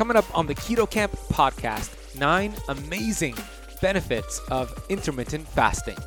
Coming up on the Keto Kamp podcast, nine amazing benefits of intermittent fasting.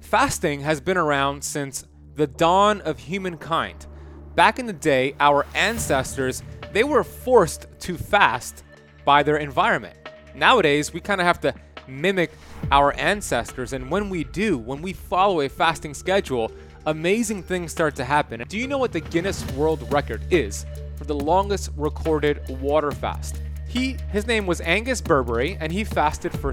Fasting has been around since the dawn of humankind. Back in the day, our ancestors, they were forced to fast by their environment. Nowadays, we kind of have to mimic our ancestors, and when we do, when we follow a fasting schedule, amazing things start to happen. Do you know what the Guinness World Record is for the longest recorded water fast? He his name was Angus Barbieri and he fasted for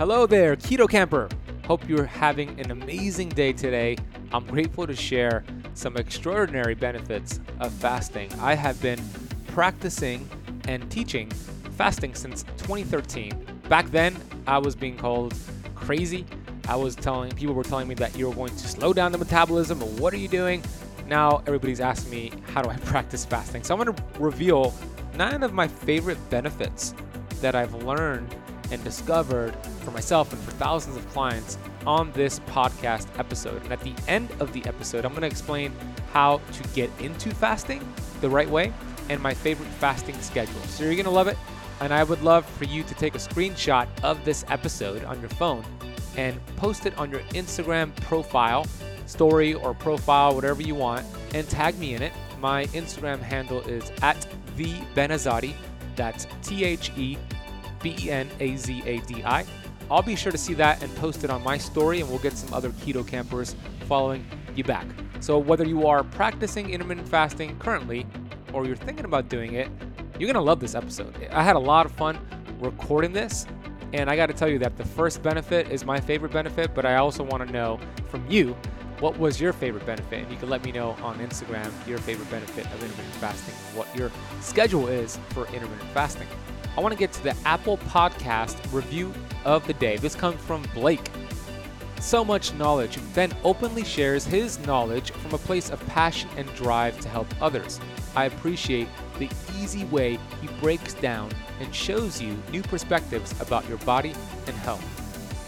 Hello there, Keto Camper. Hope you're having an amazing day today. I'm grateful to share some extraordinary benefits of fasting. I have been practicing and teaching fasting since 2013. Back then, I was being called crazy. I was telling people were telling me that you're going to slow down the metabolism. What are you doing? Now everybody's asking me how do I practice fasting. So I'm going to reveal nine of my favorite benefits that I've learned and discovered for myself and for thousands of clients on this podcast episode. And at the end of the episode, I'm going to explain how to get into fasting the right way and my favorite fasting schedule. So you're going to love it. And I would love for you to take a screenshot of this episode on your phone and post it on your Instagram profile, story, or profile, whatever you want, and tag me in it. My Instagram handle is at the Benazadi. That's T H E B E N A Z A D I. I'll be sure to see that and post it on my story, and we'll get some other keto campers following you back. So, whether you are practicing intermittent fasting currently or you're thinking about doing it, you're gonna love this episode. I had a lot of fun recording this, and I gotta tell you that the first benefit is my favorite benefit, but I also wanna know from you what was your favorite benefit? And you can let me know on Instagram your favorite benefit of intermittent fasting, and what your schedule is for intermittent fasting. I want to get to the Apple Podcast review of the day. This comes from Blake. So much knowledge, then openly shares his knowledge from a place of passion and drive to help others. I appreciate the easy way he breaks down and shows you new perspectives about your body and health.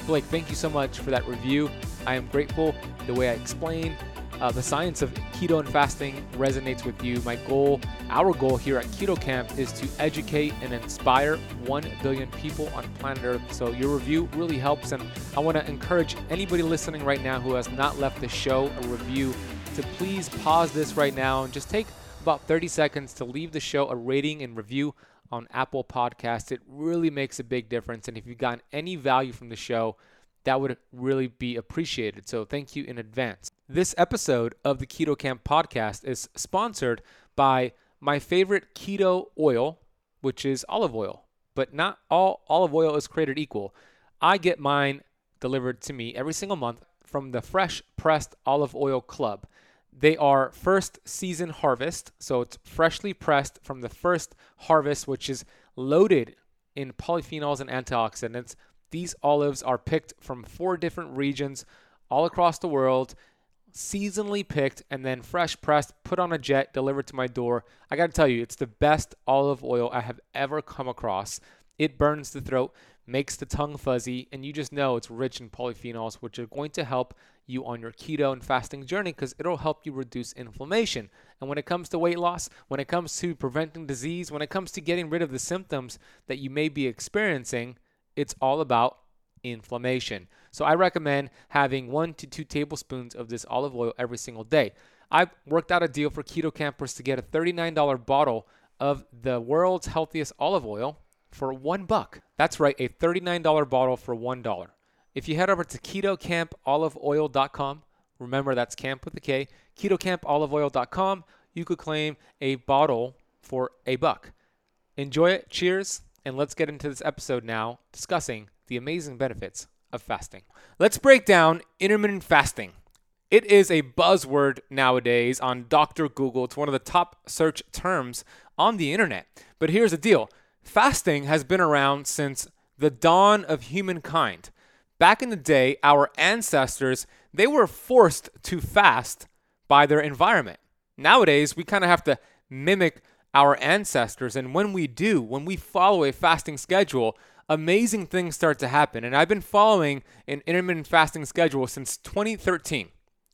Blake, thank you so much for that review. I am grateful the way I explain uh, the science of keto and fasting resonates with you. My goal, our goal here at Keto Kamp, is to educate and inspire 1 billion people on planet Earth. So your review really helps. And I want to encourage anybody listening right now who has not left the show a review to please pause this right now and just take about 30 seconds to leave the show a rating and review on Apple Podcasts. It really makes a big difference. And if you've gotten any value from the show, that would really be appreciated. So thank you in advance. This episode of the Keto Kamp podcast is sponsored by my favorite keto oil, which is olive oil. But not all olive oil is created equal. I get mine delivered to me every single month from the Fresh Pressed Olive Oil Club. They are first season harvest, so it's freshly pressed from the first harvest, which is loaded in polyphenols and antioxidants these olives are picked from four different regions all across the world, seasonally picked, and then fresh pressed, put on a jet, delivered to my door. I gotta tell you, it's the best olive oil I have ever come across. It burns the throat, makes the tongue fuzzy, and you just know it's rich in polyphenols, which are going to help you on your keto and fasting journey because it'll help you reduce inflammation. And when it comes to weight loss, when it comes to preventing disease, when it comes to getting rid of the symptoms that you may be experiencing, it's all about inflammation. So I recommend having one to two tablespoons of this olive oil every single day. I've worked out a deal for keto campers to get a $39 bottle of the world's healthiest olive oil for one buck. That's right, a $39 bottle for one dollar. if you head over to ketokampoliveoil.com, remember that's camp with a K, ketokampoliveoil.com, you could claim a bottle for a buck. Enjoy it. Cheers. And let's get into this episode now discussing the amazing benefits of fasting. Let's break down intermittent fasting. It is a buzzword nowadays on Dr. Google. It's one of the top search terms on the internet. But here's the deal fasting has been around since the dawn of humankind. Back in the day, our ancestors, they were forced to fast by their environment. Nowadays, we kind of have to mimic our ancestors. And when we do, when we follow a fasting schedule, amazing things start to happen. And I've been following an intermittent fasting schedule since 2013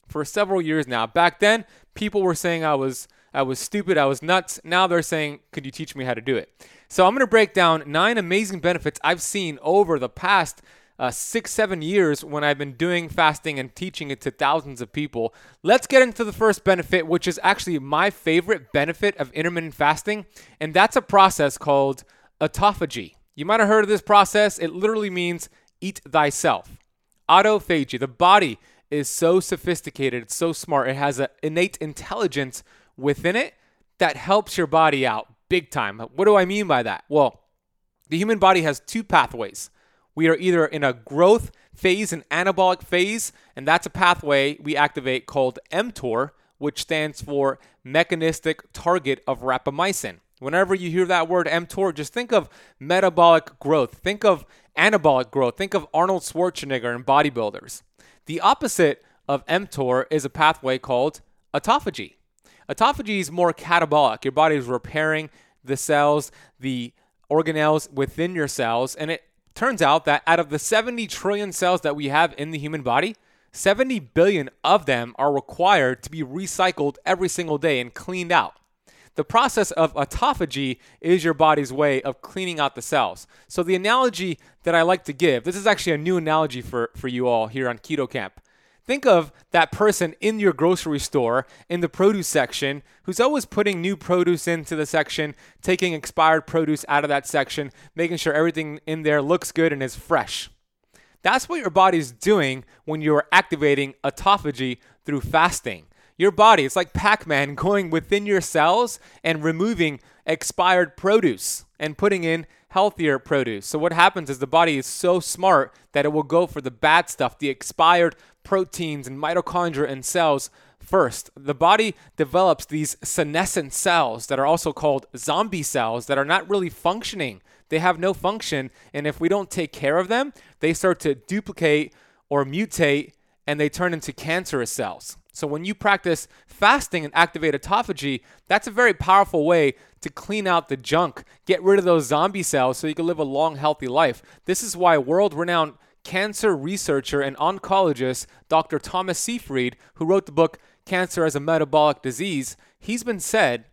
for several years now. Back then, people were saying I was I was stupid, I was nuts. Now they're saying, "Could you teach me how to do it?" So I'm going to break down nine amazing benefits I've seen over the past uh, six, seven years when I've been doing fasting and teaching it to thousands of people. Let's get into the first benefit, which is actually my favorite benefit of intermittent fasting, and that's a process called autophagy. You might have heard of this process. It literally means eat thyself. Autophagy. The body is so sophisticated, it's so smart, it has an innate intelligence within it that helps your body out big time. What do I mean by that? Well, the human body has two pathways we are either in a growth phase, an anabolic phase, and that's a pathway we activate called mTOR, which stands for mechanistic target of rapamycin. Whenever you hear that word mTOR, just think of metabolic growth, think of anabolic growth, think of Arnold Schwarzenegger and bodybuilders. The opposite of mTOR is a pathway called autophagy. Autophagy is more catabolic. Your body is repairing the cells, the organelles within your cells, and it Turns out that out of the 70 trillion cells that we have in the human body, 70 billion of them are required to be recycled every single day and cleaned out. The process of autophagy is your body's way of cleaning out the cells. So, the analogy that I like to give this is actually a new analogy for, for you all here on Keto Kamp. Think of that person in your grocery store in the produce section who's always putting new produce into the section, taking expired produce out of that section, making sure everything in there looks good and is fresh. That's what your body's doing when you're activating autophagy through fasting. Your body, it's like Pac Man going within your cells and removing expired produce and putting in healthier produce. So, what happens is the body is so smart that it will go for the bad stuff, the expired proteins and mitochondria and cells first. The body develops these senescent cells that are also called zombie cells that are not really functioning. They have no function. And if we don't take care of them, they start to duplicate or mutate and they turn into cancerous cells. So when you practice fasting and activate autophagy, that's a very powerful way to clean out the junk, get rid of those zombie cells so you can live a long, healthy life. This is why world renowned cancer researcher and oncologist Dr. Thomas Seyfried, who wrote the book Cancer as a Metabolic Disease, he's been said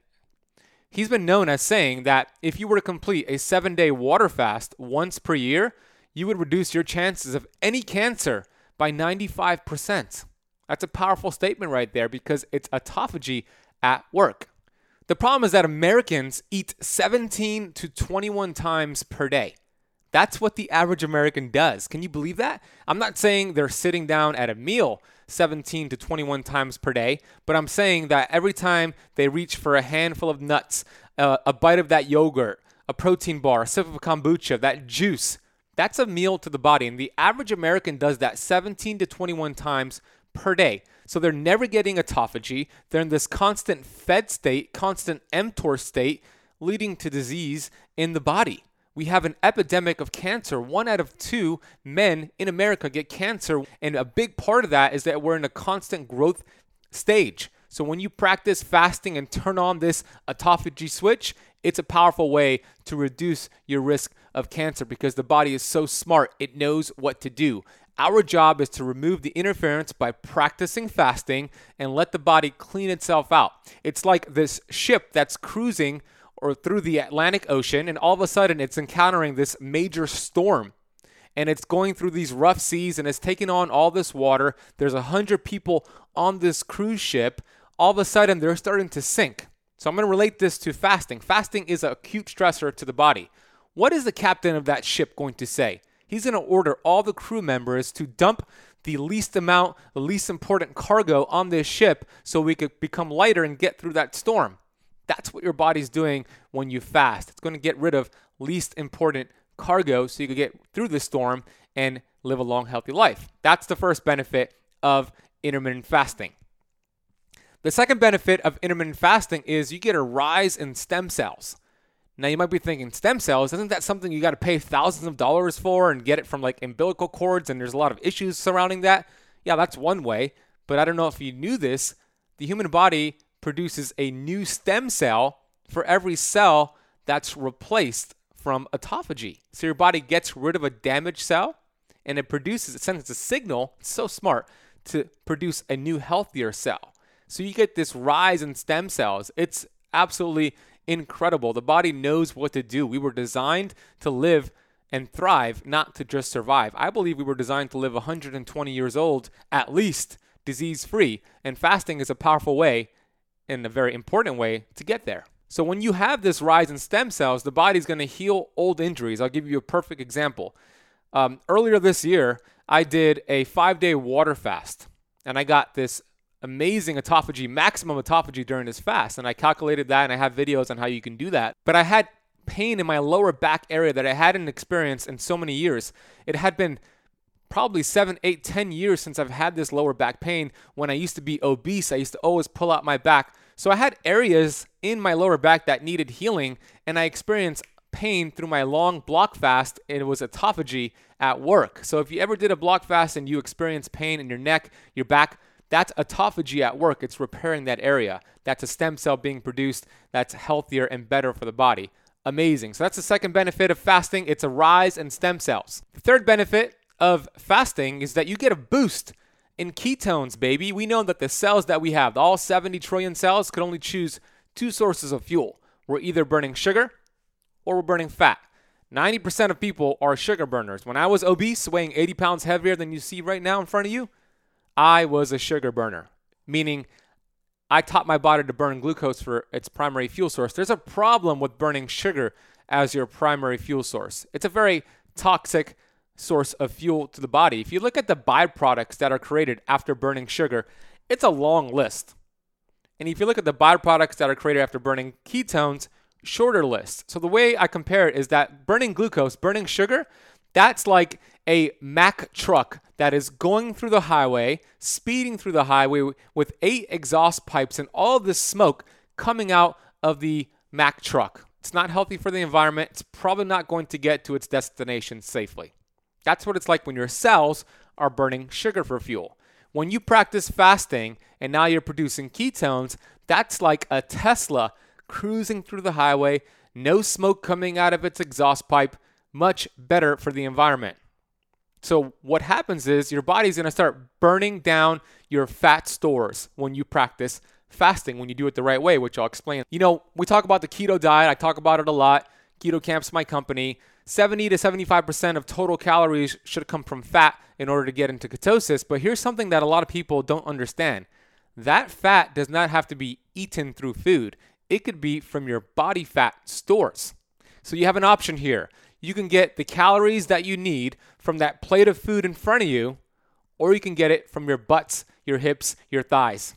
he's been known as saying that if you were to complete a 7-day water fast once per year, you would reduce your chances of any cancer by 95%. That's a powerful statement right there because it's autophagy at work. The problem is that Americans eat 17 to 21 times per day. That's what the average American does. Can you believe that? I'm not saying they're sitting down at a meal 17 to 21 times per day, but I'm saying that every time they reach for a handful of nuts, uh, a bite of that yogurt, a protein bar, a sip of kombucha, that juice, that's a meal to the body. And the average American does that 17 to 21 times per day. So they're never getting autophagy. They're in this constant fed state, constant mTOR state, leading to disease in the body we have an epidemic of cancer. One out of two men in America get cancer. And a big part of that is that we're in a constant growth stage. So when you practice fasting and turn on this autophagy switch, it's a powerful way to reduce your risk of cancer because the body is so smart, it knows what to do. Our job is to remove the interference by practicing fasting and let the body clean itself out. It's like this ship that's cruising or through the Atlantic Ocean, and all of a sudden it's encountering this major storm. And it's going through these rough seas and it's taking on all this water. There's a hundred people on this cruise ship. All of a sudden, they're starting to sink. So I'm going to relate this to fasting. Fasting is an acute stressor to the body. What is the captain of that ship going to say? He's going to order all the crew members to dump the least amount, the least important cargo on this ship so we could become lighter and get through that storm. That's what your body's doing when you fast. It's going to get rid of least important cargo so you can get through the storm and live a long, healthy life. That's the first benefit of intermittent fasting. The second benefit of intermittent fasting is you get a rise in stem cells. Now you might be thinking, stem cells, isn't that something you got to pay thousands of dollars for and get it from like umbilical cords and there's a lot of issues surrounding that? Yeah, that's one way, but I don't know if you knew this. The human body produces a new stem cell for every cell that's replaced from autophagy. So your body gets rid of a damaged cell and it produces, it sends a signal, so smart, to produce a new healthier cell. So you get this rise in stem cells. It's absolutely incredible. The body knows what to do. We were designed to live and thrive, not to just survive. I believe we were designed to live 120 years old at least, disease free. And fasting is a powerful way, and a very important way, to get there. So when you have this rise in stem cells, the body's going to heal old injuries. I'll give you a perfect example. Um, earlier this year, I did a five day water fast, and I got this amazing autophagy, maximum autophagy during this fast. And I calculated that and I have videos on how you can do that. But I had pain in my lower back area that I hadn't experienced in so many years. It had been probably seven, eight, ten years since I've had this lower back pain. When I used to be obese, I used to always pull out my back. So I had areas in my lower back that needed healing, and I experienced pain through my long block fast. It was autophagy at work. So if you ever did a block fast and you experience pain in your neck, your back, that's autophagy at work. It's repairing that area. That's a stem cell being produced that's healthier and better for the body. Amazing. So that's the second benefit of fasting. It's a rise in stem cells. The third benefit of fasting is that you get a boost in ketones, baby. We know that the cells that we have, all 70 trillion cells, could only choose two sources of fuel. We're either burning sugar or we're burning fat. 90% of people are sugar burners. When I was obese, weighing 80 pounds heavier than you see right now in front of you, I was a sugar burner, meaning I taught my body to burn glucose for its primary fuel source. There's a problem with burning sugar as your primary fuel source. It's a very toxic source of fuel to the body. If you look at the byproducts that are created after burning sugar, it's a long list. And if you look at the byproducts that are created after burning ketones, shorter list. So the way I compare it is that burning glucose, burning sugar, that's like a Mack truck that is going through the highway, speeding through the highway with eight exhaust pipes and all this smoke coming out of the Mack truck. It's not healthy for the environment. It's probably not going to get to its destination safely. That's what it's like when your cells are burning sugar for fuel. When you practice fasting and now you're producing ketones, that's like a Tesla cruising through the highway, no smoke coming out of its exhaust pipe, much better for the environment. So, what happens is your body's gonna start burning down your fat stores when you practice fasting, when you do it the right way, which I'll explain. You know, we talk about the keto diet, I talk about it a lot. Keto Kamp's my company. 70 to 75% of total calories should come from fat in order to get into ketosis. But here's something that a lot of people don't understand that fat does not have to be eaten through food, it could be from your body fat stores. So you have an option here you can get the calories that you need from that plate of food in front of you, or you can get it from your butts, your hips, your thighs.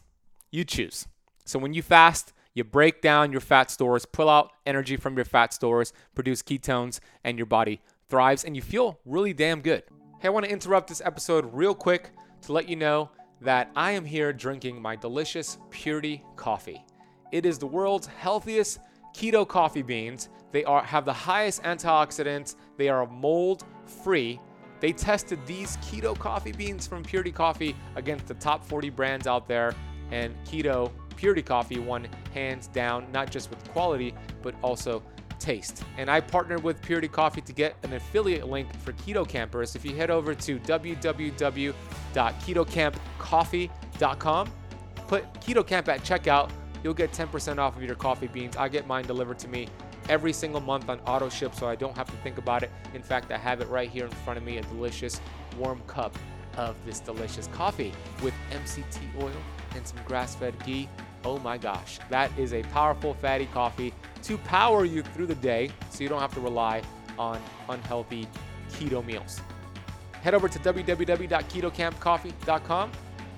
You choose. So when you fast, you break down your fat stores, pull out energy from your fat stores, produce ketones, and your body thrives and you feel really damn good. Hey, I want to interrupt this episode real quick to let you know that I am here drinking my delicious Purity coffee. It is the world's healthiest keto coffee beans. They are have the highest antioxidants. They are mold free. They tested these keto coffee beans from Purity Coffee against the top 40 brands out there, and keto Purity Coffee won hands down, not just with quality, but also taste. And I partnered with Purity Coffee to get an affiliate link for Keto Campers. If you head over to www.ketokampcoffee.com, put Keto Kamp at checkout, you'll get 10% off of your coffee beans. I get mine delivered to me every single month on auto ship so I don't have to think about it. In fact, I have it right here in front of me a delicious warm cup of this delicious coffee with MCT oil and some grass fed ghee. Oh my gosh, that is a powerful fatty coffee to power you through the day so you don't have to rely on unhealthy keto meals. Head over to www.ketokampcoffee.com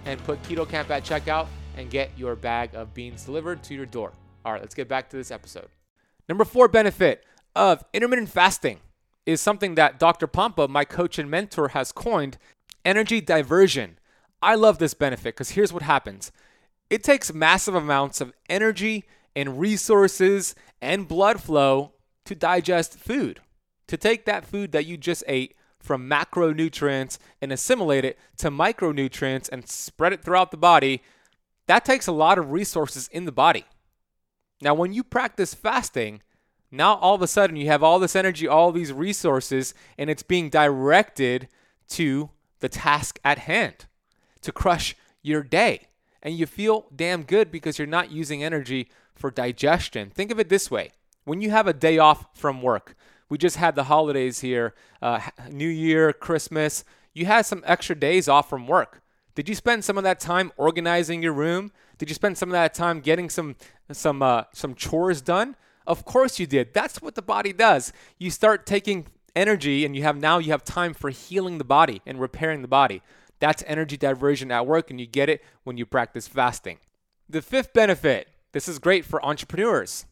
and put Keto Kamp at checkout and get your bag of beans delivered to your door. All right, let's get back to this episode. Number four benefit of intermittent fasting is something that Dr. Pompa, my coach and mentor, has coined energy diversion. I love this benefit because here's what happens it takes massive amounts of energy and resources and blood flow to digest food, to take that food that you just ate from macronutrients and assimilate it to micronutrients and spread it throughout the body. That takes a lot of resources in the body. Now, when you practice fasting, now all of a sudden you have all this energy, all these resources, and it's being directed to the task at hand to crush your day. And you feel damn good because you're not using energy for digestion. Think of it this way when you have a day off from work, we just had the holidays here, uh, New Year, Christmas, you had some extra days off from work. Did you spend some of that time organizing your room? Did you spend some of that time getting some some uh, some chores done? Of course you did. That's what the body does. You start taking energy and you have now you have time for healing the body and repairing the body. That's energy diversion at work and you get it when you practice fasting. The fifth benefit, this is great for entrepreneurs.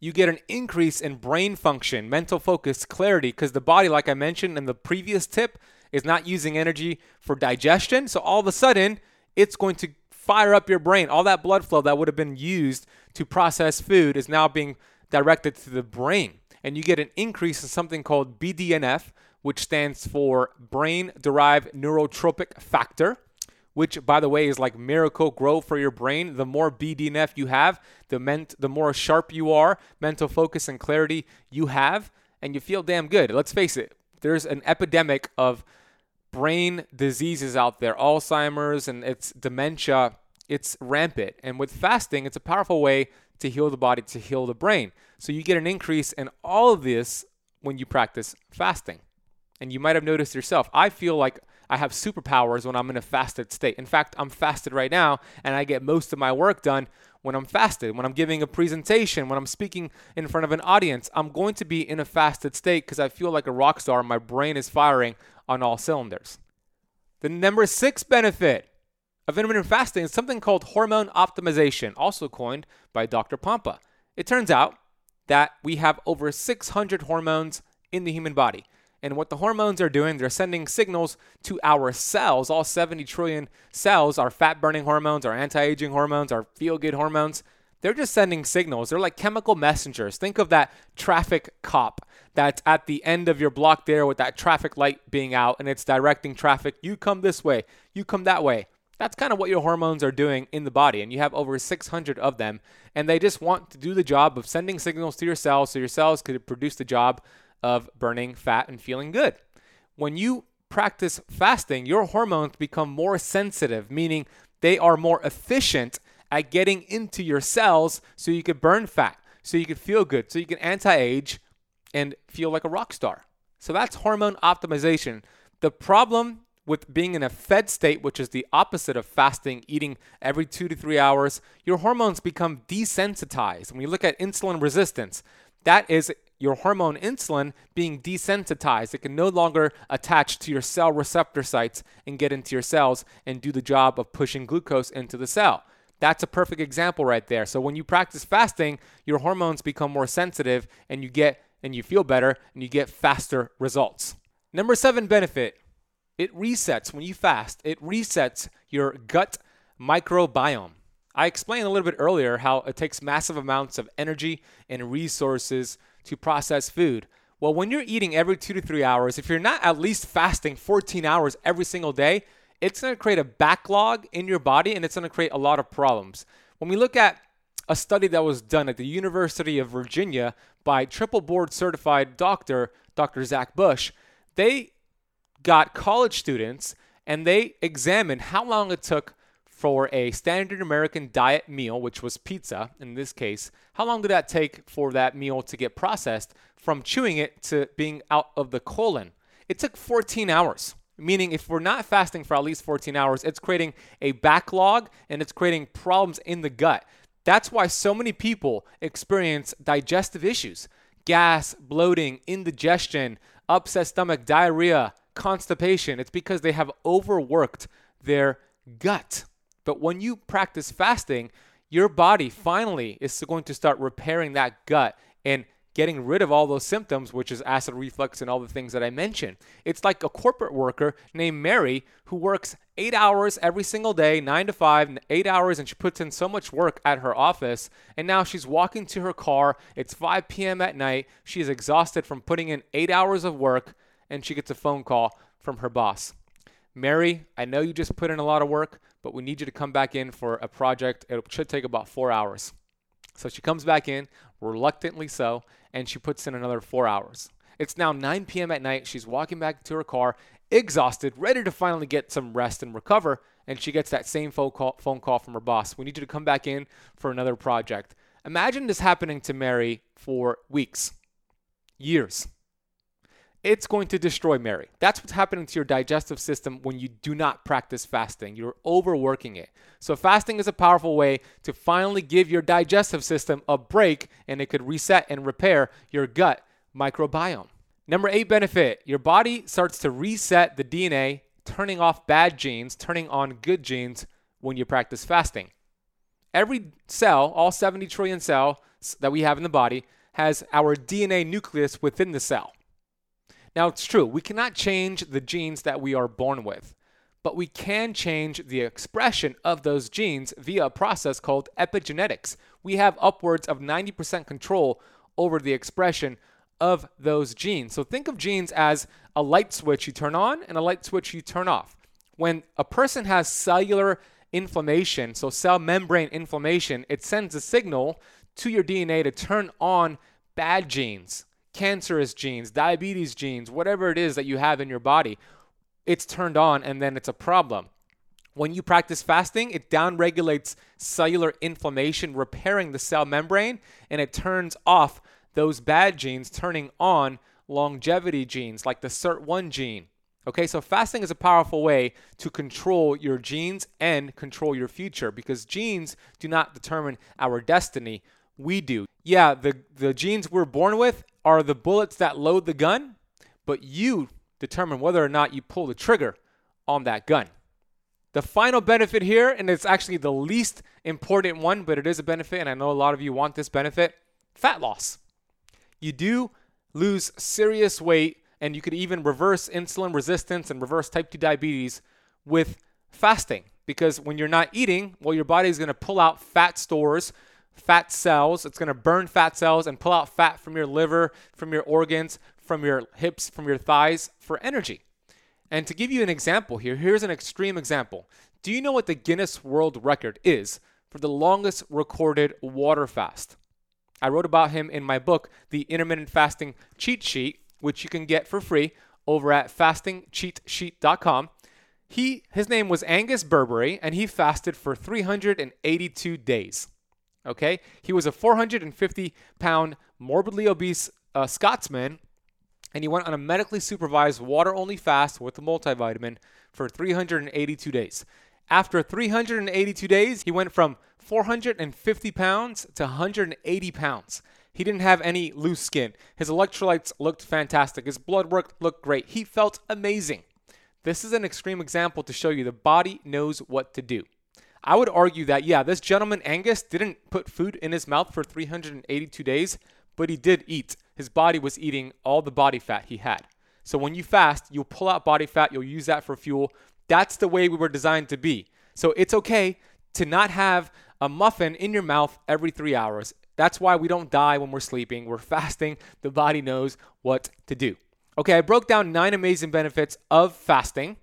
You get an increase in brain function, mental focus, clarity because the body like I mentioned in the previous tip is not using energy for digestion. So all of a sudden, it's going to fire up your brain. All that blood flow that would have been used to process food is now being directed to the brain. And you get an increase in something called BDNF, which stands for brain derived neurotrophic factor, which, by the way, is like Miracle-Gro for your brain. The more BDNF you have, the, ment- the more sharp you are, mental focus and clarity you have, and you feel damn good. Let's face it, there's an epidemic of brain diseases out there, Alzheimer's and it's dementia, it's rampant. And with fasting, it's a powerful way to heal the body, to heal the brain. So you get an increase in all of this when you practice fasting. And you might have noticed yourself, I feel like I have superpowers when I'm in a fasted state. In fact, I'm fasted right now and I get most of my work done when I'm fasted, when I'm giving a presentation, when I'm speaking in front of an audience. I'm going to be in a fasted state because I feel like a rock star. My brain is firing on all cylinders. The number six benefit of intermittent fasting is something called hormone optimization, also coined by Dr. Pompa. It turns out that we have over 600 hormones in the human body. And what the hormones are doing, they're sending signals to our cells, all 70 trillion cells, our fat burning hormones, our anti aging hormones, our feel good hormones. They're just sending signals. They're like chemical messengers. Think of that traffic cop that's at the end of your block there with that traffic light being out and it's directing traffic. You come this way, you come that way. That's kind of what your hormones are doing in the body. And you have over 600 of them. And they just want to do the job of sending signals to your cells so your cells could produce the job of burning fat and feeling good. When you practice fasting, your hormones become more sensitive, meaning they are more efficient at getting into your cells so you could burn fat, so you could feel good, so you can anti age and feel like a rock star. So that's hormone optimization. The problem with being in a fed state, which is the opposite of fasting, eating every two to three hours, your hormones become desensitized. When you look at insulin resistance, that is your hormone insulin being desensitized. It can no longer attach to your cell receptor sites and get into your cells and do the job of pushing glucose into the cell. That's a perfect example right there. So when you practice fasting, your hormones become more sensitive and you get and you feel better and you get faster results. Number 7 benefit. It resets when you fast. It resets your gut microbiome. I explained a little bit earlier how it takes massive amounts of energy and resources to process food. Well, when you're eating every 2 to 3 hours, if you're not at least fasting 14 hours every single day, it's going to create a backlog in your body and it's going to create a lot of problems. When we look at a study that was done at the University of Virginia by triple board certified doctor, Dr. Zach Bush, they got college students and they examined how long it took for a standard American diet meal, which was pizza in this case. How long did that take for that meal to get processed from chewing it to being out of the colon? It took 14 hours meaning if we're not fasting for at least 14 hours, it's creating a backlog and it's creating problems in the gut. That's why so many people experience digestive issues gas, bloating, indigestion, upset stomach, diarrhea, constipation. It's because they have overworked their gut. But when you practice fasting, your body finally is going to start repairing that gut and getting rid of all those symptoms, which is acid reflux and all the things that I mentioned. It's like a corporate worker named Mary who works eight hours every single day, nine to five, eight hours, and she puts in so much work at her office. And now she's walking to her car. It's 5 p.m. at night. She's exhausted from putting in eight hours of work, and she gets a phone call from her boss. Mary, I know you just put in a lot of work, but we need you to come back in for a project. It should take about four hours. So she comes back in, reluctantly so, and she puts in another four hours. It's now 9 p.m. at night. She's walking back to her car, exhausted, ready to finally get some rest and recover. And she gets that same phone call, phone call from her boss. We need you to come back in for another project. Imagine this happening to Mary for weeks, years it's going to destroy Mary. That's what's happening to your digestive system when you do not practice fasting. You're overworking it. So, fasting is a powerful way to finally give your digestive system a break and it could reset and repair your gut microbiome. Number eight benefit your body starts to reset the DNA, turning off bad genes, turning on good genes when you practice fasting. Every cell, all 70 trillion cells that we have in the body, has our DNA nucleus within the cell. Now, it's true, we cannot change the genes that we are born with, but we can change the expression of those genes via a process called epigenetics. We have upwards of 90% control over the expression of those genes. So think of genes as a light switch you turn on and a light switch you turn off. When a person has cellular inflammation, so cell membrane inflammation, it sends a signal to your DNA to turn on bad genes cancerous genes, diabetes genes, whatever it is that you have in your body, it's turned on and then it's a problem. When you practice fasting, it downregulates cellular inflammation, repairing the cell membrane, and it turns off those bad genes, turning on longevity genes like the SIRT1 gene. Okay, so fasting is a powerful way to control your genes and control your future because genes do not determine our destiny. We do. Yeah, the, the genes we're born with are the bullets that load the gun, but you determine whether or not you pull the trigger on that gun. The final benefit here, and it's actually the least important one, but it is a benefit, and I know a lot of you want this benefit fat loss. You do lose serious weight, and you could even reverse insulin resistance and reverse type 2 diabetes with fasting. Because when you're not eating, well, your body is going to pull out fat stores fat cells. It's going to burn fat cells and pull out fat from your liver, from your organs, from your hips, from your thighs for energy. And to give you an example here, here's an extreme example. Do you know what the Guinness World Record is for the longest recorded water fast? I wrote about him in my book, The Intermittent Fasting Cheat Sheet, which you can get for free over at fastingcheatsheet.com. He his name was Angus Barbieri and he fasted for 382 days. Okay, he was a 450 pound, morbidly obese uh, Scotsman, and he went on a medically supervised water only fast with a multivitamin for 382 days. After 382 days, he went from 450 pounds to 180 pounds. He didn't have any loose skin. His electrolytes looked fantastic. His blood work looked great. He felt amazing. This is an extreme example to show you the body knows what to do. I would argue that, yeah, this gentleman, Angus, didn't put food in his mouth for 382 days, but he did eat. His body was eating all the body fat he had. So when you fast, you'll pull out body fat, you'll use that for fuel. That's the way we were designed to be. So it's okay to not have a muffin in your mouth every three hours. That's why we don't die when we're sleeping. We're fasting. The body knows what to do. Okay, I broke down nine amazing benefits of fasting.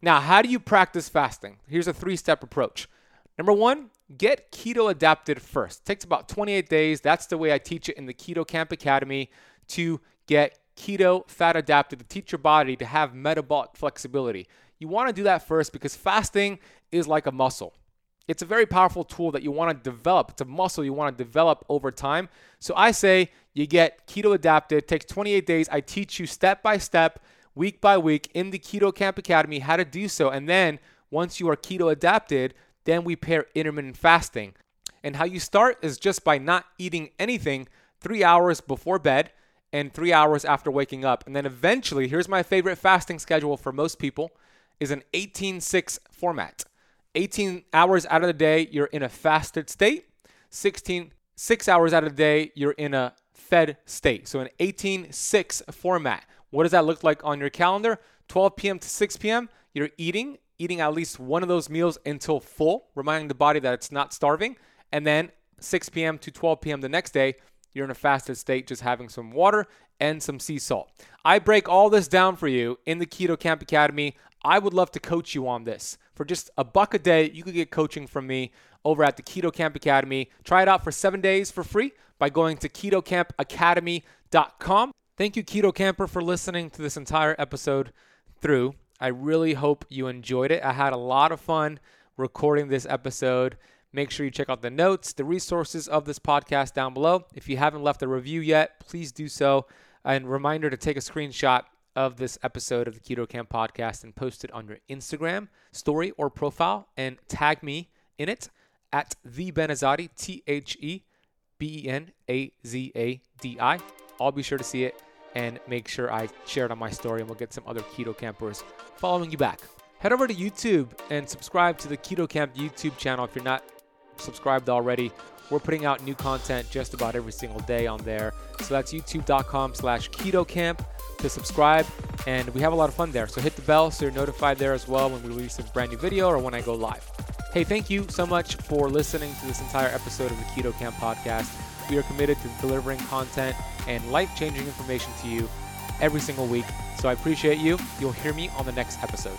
Now, how do you practice fasting? Here's a three step approach. Number one, get keto adapted first. It takes about 28 days. That's the way I teach it in the Keto Kamp Academy to get keto fat adapted to teach your body to have metabolic flexibility. You want to do that first because fasting is like a muscle. It's a very powerful tool that you want to develop. It's a muscle you want to develop over time. So I say you get keto adapted. Takes 28 days. I teach you step by step, week by week in the Keto Kamp Academy how to do so. And then once you are keto adapted, then we pair intermittent fasting. And how you start is just by not eating anything three hours before bed and three hours after waking up. And then eventually, here's my favorite fasting schedule for most people is an 18-6 format. 18 hours out of the day, you're in a fasted state. 16, six hours out of the day, you're in a fed state. So an 18-6 format. What does that look like on your calendar? 12 p.m. to 6 p.m., you're eating, eating at least one of those meals until full, reminding the body that it's not starving. And then 6 p.m. to 12 p.m. the next day, you're in a fasted state, just having some water and some sea salt. I break all this down for you in the Keto Kamp Academy. I would love to coach you on this. For just a buck a day, you could get coaching from me over at the Keto Kamp Academy. Try it out for seven days for free by going to ketokampacademy.com. Thank you, Keto Camper, for listening to this entire episode through. I really hope you enjoyed it. I had a lot of fun recording this episode. Make sure you check out the notes, the resources of this podcast down below. If you haven't left a review yet, please do so. And reminder to take a screenshot of this episode of the Keto Kamp podcast and post it on your Instagram story or profile and tag me in it at the Benazadi, T H E B E N A Z A D I. I'll be sure to see it and make sure I share it on my story, and we'll get some other keto campers following you back. Head over to YouTube and subscribe to the Keto Kamp YouTube channel if you're not subscribed already. We're putting out new content just about every single day on there. So that's youtube.com slash keto kamp to subscribe. And we have a lot of fun there. So hit the bell so you're notified there as well when we release a brand new video or when I go live. Hey, thank you so much for listening to this entire episode of the Keto Kamp podcast. We are committed to delivering content and life changing information to you every single week. So I appreciate you. You'll hear me on the next episode.